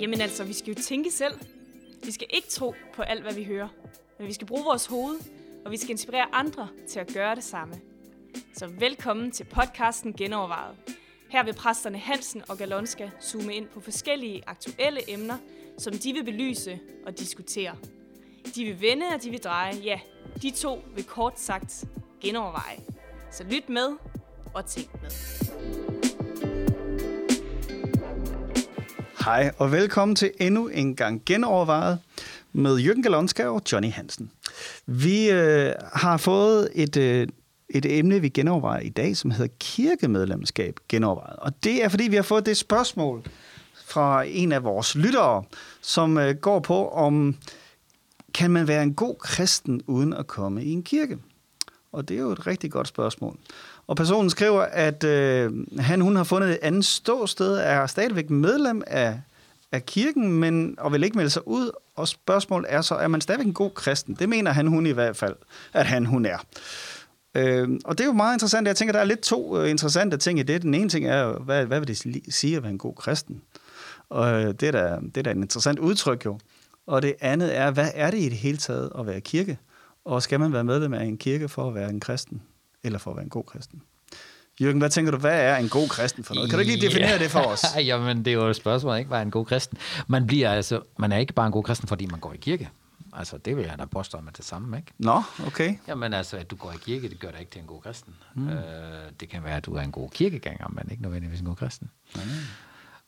Jamen altså, vi skal jo tænke selv. Vi skal ikke tro på alt, hvad vi hører. Men vi skal bruge vores hoved, og vi skal inspirere andre til at gøre det samme. Så velkommen til podcasten Genovervejet. Her vil præsterne Hansen og Galonska zoome ind på forskellige aktuelle emner, som de vil belyse og diskutere. De vil vende, og de vil dreje. Ja, de to vil kort sagt genoverveje. Så lyt med og tænk med. Hej og velkommen til endnu en gang genovervejet med Jørgen Galonska og Johnny Hansen. Vi øh, har fået et, øh, et emne, vi genovervejer i dag, som hedder kirkemedlemskab genovervejet. Og det er, fordi vi har fået det spørgsmål fra en af vores lyttere, som øh, går på, om kan man være en god kristen uden at komme i en kirke? Og det er jo et rigtig godt spørgsmål. Og personen skriver, at øh, han hun har fundet et andet ståsted, er stadigvæk medlem af, af kirken, men og vil ikke melde sig ud. Og spørgsmålet er så, er man stadigvæk en god kristen? Det mener han hun i hvert fald, at han hun er. Øh, og det er jo meget interessant. Jeg tænker, der er lidt to øh, interessante ting i det. Den ene ting er, hvad, hvad vil det sige at være en god kristen? Og øh, det er, da, det er da en interessant udtryk jo. Og det andet er, hvad er det i det hele taget at være kirke? Og skal man være medlem af en kirke for at være en kristen? Eller for at være en god kristen? Jørgen, hvad tænker du, hvad er en god kristen for noget? Kan du ikke lige definere ja. det for os? Jamen, det er jo et spørgsmål, ikke? Hvad er en god kristen? Man, bliver altså, man er ikke bare en god kristen, fordi man går i kirke. Altså, det vil jeg da påstå med det samme, ikke? Nå, okay. Jamen altså, at du går i kirke, det gør dig ikke til en god kristen. Mm. Øh, det kan være, at du er en god kirkegænger, men ikke nødvendigvis en god kristen. Mm.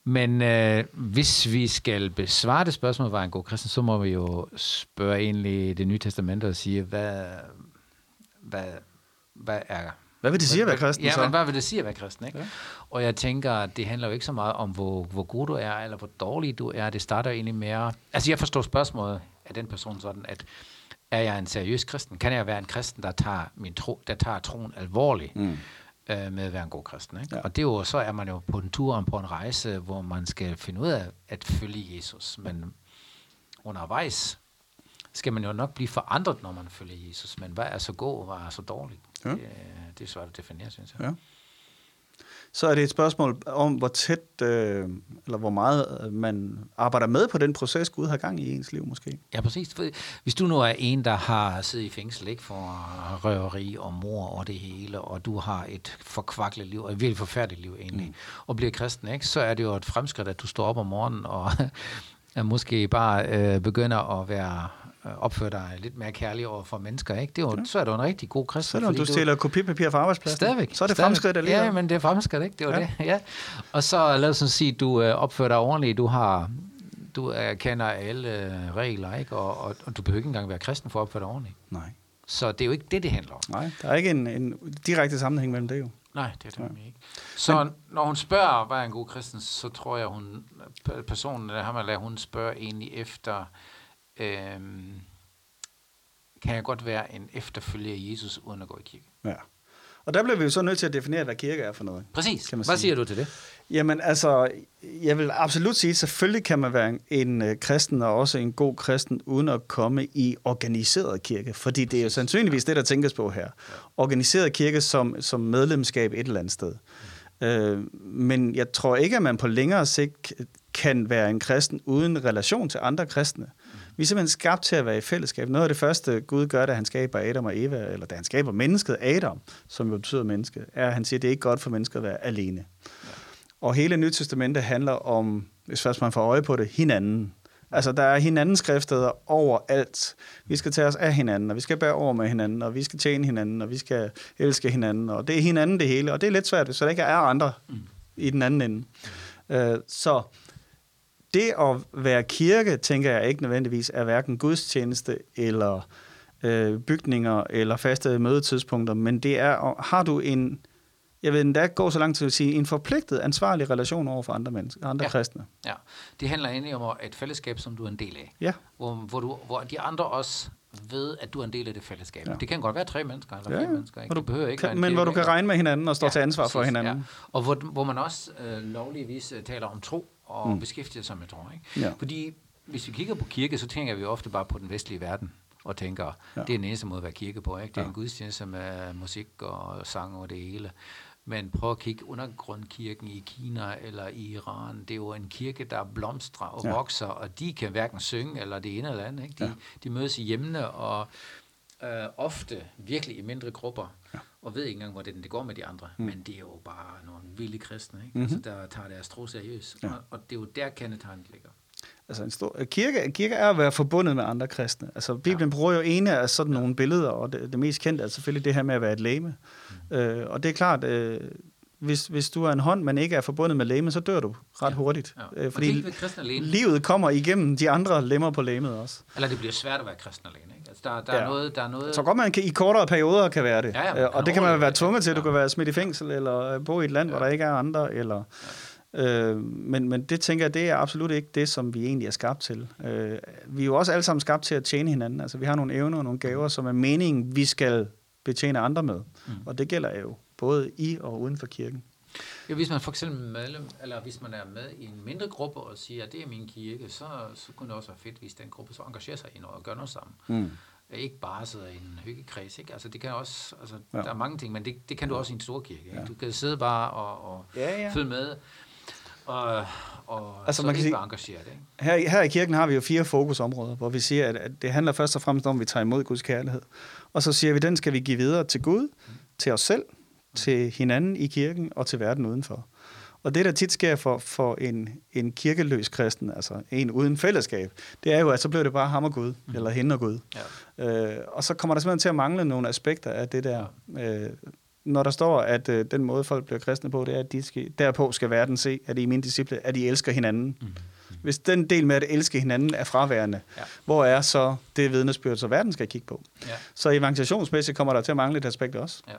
Men øh, hvis vi skal besvare det spørgsmål, hvad er en god kristen, så må vi jo spørge egentlig det nye testamente og sige, hvad, hvad, hvad er hvad vil det sige at være kristen ja, så? men hvad vil det sige at være kristen, ikke? Ja. Og jeg tænker, at det handler jo ikke så meget om, hvor, hvor god du er, eller hvor dårlig du er. Det starter egentlig mere... Altså, jeg forstår spørgsmålet af den person sådan, at er jeg en seriøs kristen? Kan jeg være en kristen, der tager, min tro, der tager troen alvorligt? Mm øh, med at være en god kristen. Ikke? Ja. Og det er jo, så er man jo på en tur og på en rejse, hvor man skal finde ud af at følge Jesus. Men undervejs skal man jo nok blive forandret, når man følger Jesus. Men hvad er så god, og hvad er så dårligt? Ja. Det, det er svært at definere, synes jeg. Ja. Så er det et spørgsmål om, hvor tæt, øh, eller hvor meget man arbejder med på den proces, Gud har gang i ens liv måske. Ja, præcis. Hvis du nu er en, der har siddet i fængsel ikke, for røveri og mor og det hele, og du har et forkvaklet liv, og et virkelig forfærdeligt liv egentlig, mm. og bliver kristen, ikke, så er det jo et fremskridt, at du står op om morgenen og måske bare øh, begynder at være Øh, opføre dig lidt mere kærlig over for mennesker, ikke? Det er jo, ja. så er du en rigtig god kristen. Selvom du stiller kopipapir fra arbejdspladsen, stadigvæk, så er det fremskridt alligevel. Ja, men det er fremskridt, ikke? Det var ja. det, ja. Og så lad os sige, du øh, opfører dig ordentligt, du har du kender alle øh, regler, ikke? Og, og, og du behøver ikke engang være kristen for at opføre dig ordentligt. Nej. Så det er jo ikke det, det handler om. Nej, der er ikke en, en direkte sammenhæng mellem det jo. Nej, det er det ja. ikke. Så Men, når hun spørger, hvad er en god kristen, så tror jeg, hun personen, der har man hun spørger egentlig efter, øhm, kan jeg godt være en efterfølger af Jesus, uden at gå i kirke. Ja. Og der bliver vi jo så nødt til at definere, hvad kirke er for noget. Præcis. Kan man hvad sige. siger du til det? Jamen altså, jeg vil absolut sige, at selvfølgelig kan man være en, en uh, kristen, og også en god kristen, uden at komme i organiseret kirke. Fordi det er jo sandsynligvis det, der tænkes på her. Organiseret kirke som, som medlemskab et eller andet sted. Mm. Uh, men jeg tror ikke, at man på længere sigt kan være en kristen uden relation til andre kristne. Vi er simpelthen skabt til at være i fællesskab. Noget af det første, Gud gør, da han skaber Adam og Eva, eller da han skaber mennesket Adam, som jo betyder menneske, er, at han siger, at det er ikke godt for mennesker at være alene. Ja. Og hele Nyt Testamentet handler om, hvis først man får øje på det, hinanden. Altså, der er hinandens skriftsteder overalt. Vi skal tage os af hinanden, og vi skal bære over med hinanden, og vi skal tjene hinanden, og vi skal elske hinanden, og det er hinanden det hele, og det er lidt svært, så der ikke er andre mm. i den anden ende. Uh, så det at være kirke, tænker jeg ikke nødvendigvis er hverken gudstjeneste eller øh, bygninger eller faste mødetidspunkter, men det er, har du en, jeg vil endda gå så langt til at sige, en forpligtet, ansvarlig relation over for andre mennesker, andre ja. kristne. Ja, det handler egentlig om et fællesskab, som du er en del af. Ja. Hvor, hvor, du, hvor de andre også ved, at du er en del af det fællesskab. Ja. Det kan godt være tre mennesker eller ja, fire mennesker. Ikke? Du, det behøver ikke kan, men hvor du kan regne med hinanden og stå ja, til ansvar præcis, for hinanden. Ja. Og hvor, hvor man også øh, lovligvis øh, taler om tro og mm. beskæftiger sig med tro. Ikke? Ja. Fordi hvis vi kigger på kirke, så tænker vi ofte bare på den vestlige verden. og tænker, ja. det er den eneste måde at være kirke på. Ikke? Det er ja. en gudstjeneste med musik og sang og det hele. Men prøv at kigge undergrundkirken i Kina eller i Iran. Det er jo en kirke, der blomstrer og ja. vokser, og de kan hverken synge eller det ene eller andet. Ikke? De, ja. de mødes i hjemmene og øh, ofte virkelig i mindre grupper, ja. Og ved ikke engang, hvordan det går med de andre. Mm. Men det er jo bare nogle vilde kristne, ikke? Mm-hmm. Altså, der tager deres tro seriøst. Ja. Og, og det er jo der kendetegnet ligger. Altså en stor, kirke, kirke er at være forbundet med andre kristne. Altså Bibelen ja. bruger jo ene af sådan ja. nogle billeder, og det, det mest kendte er selvfølgelig det her med at være et læme. Mm. Øh, og det er klart, øh, hvis, hvis du er en hånd, men ikke er forbundet med læme, så dør du ret ja. hurtigt. Ja. Øh, fordi livet kommer igennem de andre lemmer på læmet også. Eller det bliver svært at være kristen alene. Der, der, ja. er noget, der er noget... Så godt man kan, i kortere perioder kan være det. Ja, ja, øh, og det kan man være tvunget til. Du kan være smidt i fængsel, eller bo i et land, ja. hvor der ikke er andre, eller... Ja Øh, men, men det tænker jeg, det er absolut ikke det, som vi egentlig er skabt til. Øh, vi er jo også alle sammen skabt til at tjene hinanden. Altså, vi har nogle evner og nogle gaver, som er meningen, vi skal betjene andre med. Mm. Og det gælder jo både i og uden for kirken. Ja, hvis man for eksempel medlem, eller hvis man er med i en mindre gruppe og siger, at det er min kirke, så, så kunne det også være fedt, hvis den gruppe så engagerer sig i noget og gør noget sammen. Mm. Ikke bare sidder i en hyggekreds, ikke? Altså, det kan også, altså, ja. der er mange ting, men det, det kan du også i en stor kirke. Ikke? Ja. Du kan sidde bare og, og ja, ja. følge med. Og, og altså, så man kan sige, engageret, ikke? Her, her i kirken har vi jo fire fokusområder, hvor vi siger, at, at det handler først og fremmest om, at vi tager imod Guds kærlighed. Og så siger vi, at den skal vi give videre til Gud, mm. til os selv, mm. til hinanden i kirken og til verden udenfor. Og det, der tit sker for, for en, en kirkeløs kristen, altså en uden fællesskab, det er jo, at så bliver det bare ham og Gud, mm. eller hende og Gud. Ja. Øh, og så kommer der simpelthen til at mangle nogle aspekter af det der øh, når der står, at øh, den måde, folk bliver kristne på, det er, at de skal, derpå skal verden se, at I er min disciple, at I elsker hinanden. Mm. Hvis den del med at elske hinanden er fraværende, ja. hvor er så det vidnesbyrd, så verden skal kigge på? Ja. Så evangelisationsmæssigt kommer der til at mangle et aspekt også. Ja.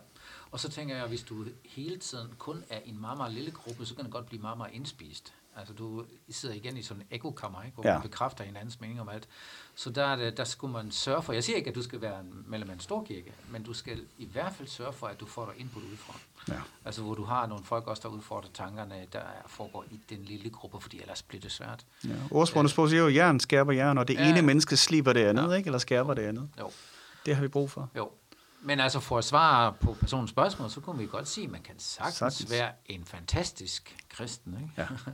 Og så tænker jeg, at hvis du hele tiden kun er i en meget, meget lille gruppe, så kan det godt blive meget, meget indspist. Altså du sidder igen i sådan en ekokammer, ikke? hvor ja. man bekræfter hinandens mening om alt. Så der, der skulle man sørge for, jeg siger ikke, at du skal være en, mellem en stor kirke, men du skal i hvert fald sørge for, at du får dig input udefra. Ja. Altså hvor du har nogle folk også, der udfordrer tankerne, der foregår i den lille gruppe, fordi ellers bliver det svært. Ja. Ordsproget sprog siger jo, jern skærper jern, og det ja. ene menneske sliber det andet, ja. ikke? eller skærper det andet. Jo. Det har vi brug for. Jo. Men altså for at svare på personens spørgsmål, så kunne vi godt sige, at man kan sagtens, sagtens. være en fantastisk kristen, ikke? Ja.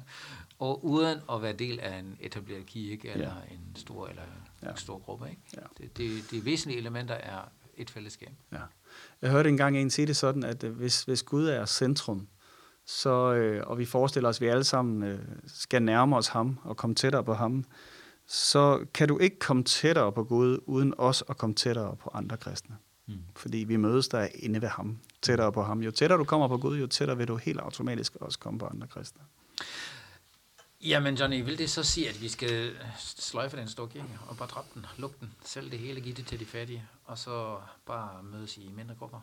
og uden at være del af en etableret kirke eller ja. en stor eller ja. en stor gruppe. Ikke? Ja. Det, det, de væsentlige elementer er et fællesskab. Ja. Jeg hørte engang en sige det sådan, at øh, hvis, hvis Gud er centrum, så, øh, og vi forestiller os, at vi alle sammen øh, skal nærme os ham og komme tættere på ham, så kan du ikke komme tættere på Gud, uden også at komme tættere på andre kristne. Mm. Fordi vi mødes der inde ved ham, tættere på ham. Jo tættere du kommer på Gud, jo tættere vil du helt automatisk også komme på andre kristne. Jamen Johnny, vil det så sige, at vi skal sløjfe den store kirke og bare droppe den, lukke den, selv det hele, give det til de fattige, og så bare mødes i mindre grupper?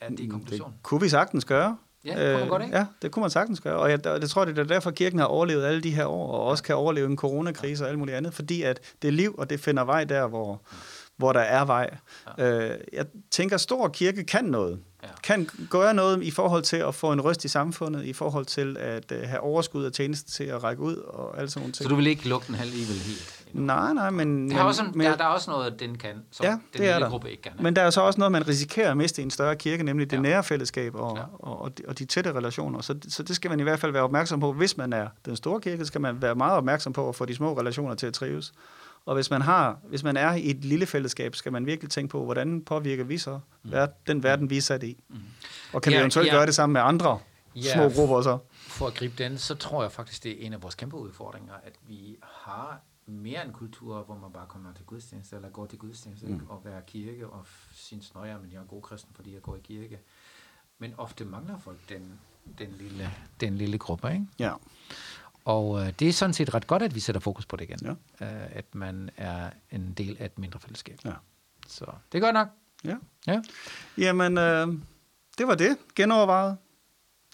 Er det konklusionen? Det kunne vi sagtens gøre. Ja, det kunne man godt, ikke? Ja, det kunne man sagtens gøre. Og jeg, jeg tror, det er derfor, kirken har overlevet alle de her år, og også kan overleve en coronakrise og alt muligt andet, fordi at det liv, og det finder vej der, hvor, hvor der er vej. Ja. Øh, jeg tænker, at stor kirke kan noget. Ja. Kan gøre noget i forhold til at få en røst i samfundet, i forhold til at uh, have overskud af tjeneste til at række ud og alt sådan noget. Så du vil ikke lukke den alligevel helt? Endnu. Nej, nej, men... Der er, også en, men, der, der er også noget, den kan, som ja, den det lille er der. gruppe ikke kan. Men der er så også noget, man risikerer at miste i en større kirke, nemlig det ja. nære fællesskab og, ja. og, og, de, og de tætte relationer. Så, så det skal man i hvert fald være opmærksom på. Hvis man er den store kirke, skal man være meget opmærksom på at få de små relationer til at trives. Og hvis man, har, hvis man er i et lille fællesskab, skal man virkelig tænke på, hvordan påvirker vi så mm. den verden, vi er sat i? Mm. Og kan ja, vi eventuelt ja. gøre det sammen med andre ja, små grupper så? For at gribe den, så tror jeg faktisk, det er en af vores kæmpe udfordringer, at vi har mere en kultur, hvor man bare kommer til gudstjeneste, eller går til gudstjeneste, mm. og være kirke, og synes, at men jeg er god kristen, fordi jeg går i kirke. Men ofte mangler folk den, den, lille, den lille gruppe, ikke? Ja. Og øh, det er sådan set ret godt, at vi sætter fokus på det igen. Ja. Øh, at man er en del af et mindre fællesskab. Ja. Så det er godt nok. Ja. ja. Jamen, øh, det var det. Genovervejet.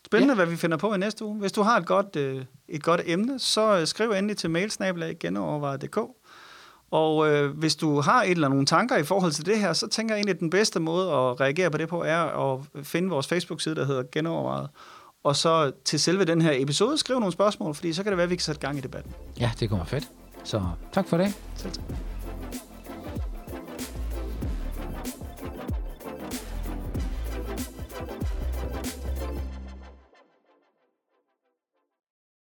Spændende, ja. hvad vi finder på i næste uge. Hvis du har et godt, øh, et godt emne, så øh, skriv endelig til mailsnabelag genovervejet.dk. Og øh, hvis du har et eller nogle tanker i forhold til det her, så tænker jeg egentlig, at den bedste måde at reagere på det på, er at finde vores Facebook-side, der hedder Genovervejet og så til selve den her episode skrive nogle spørgsmål, fordi så kan det være, at vi kan sætte gang i debatten. Ja, det kommer fedt. Så tak for det. Selv tak.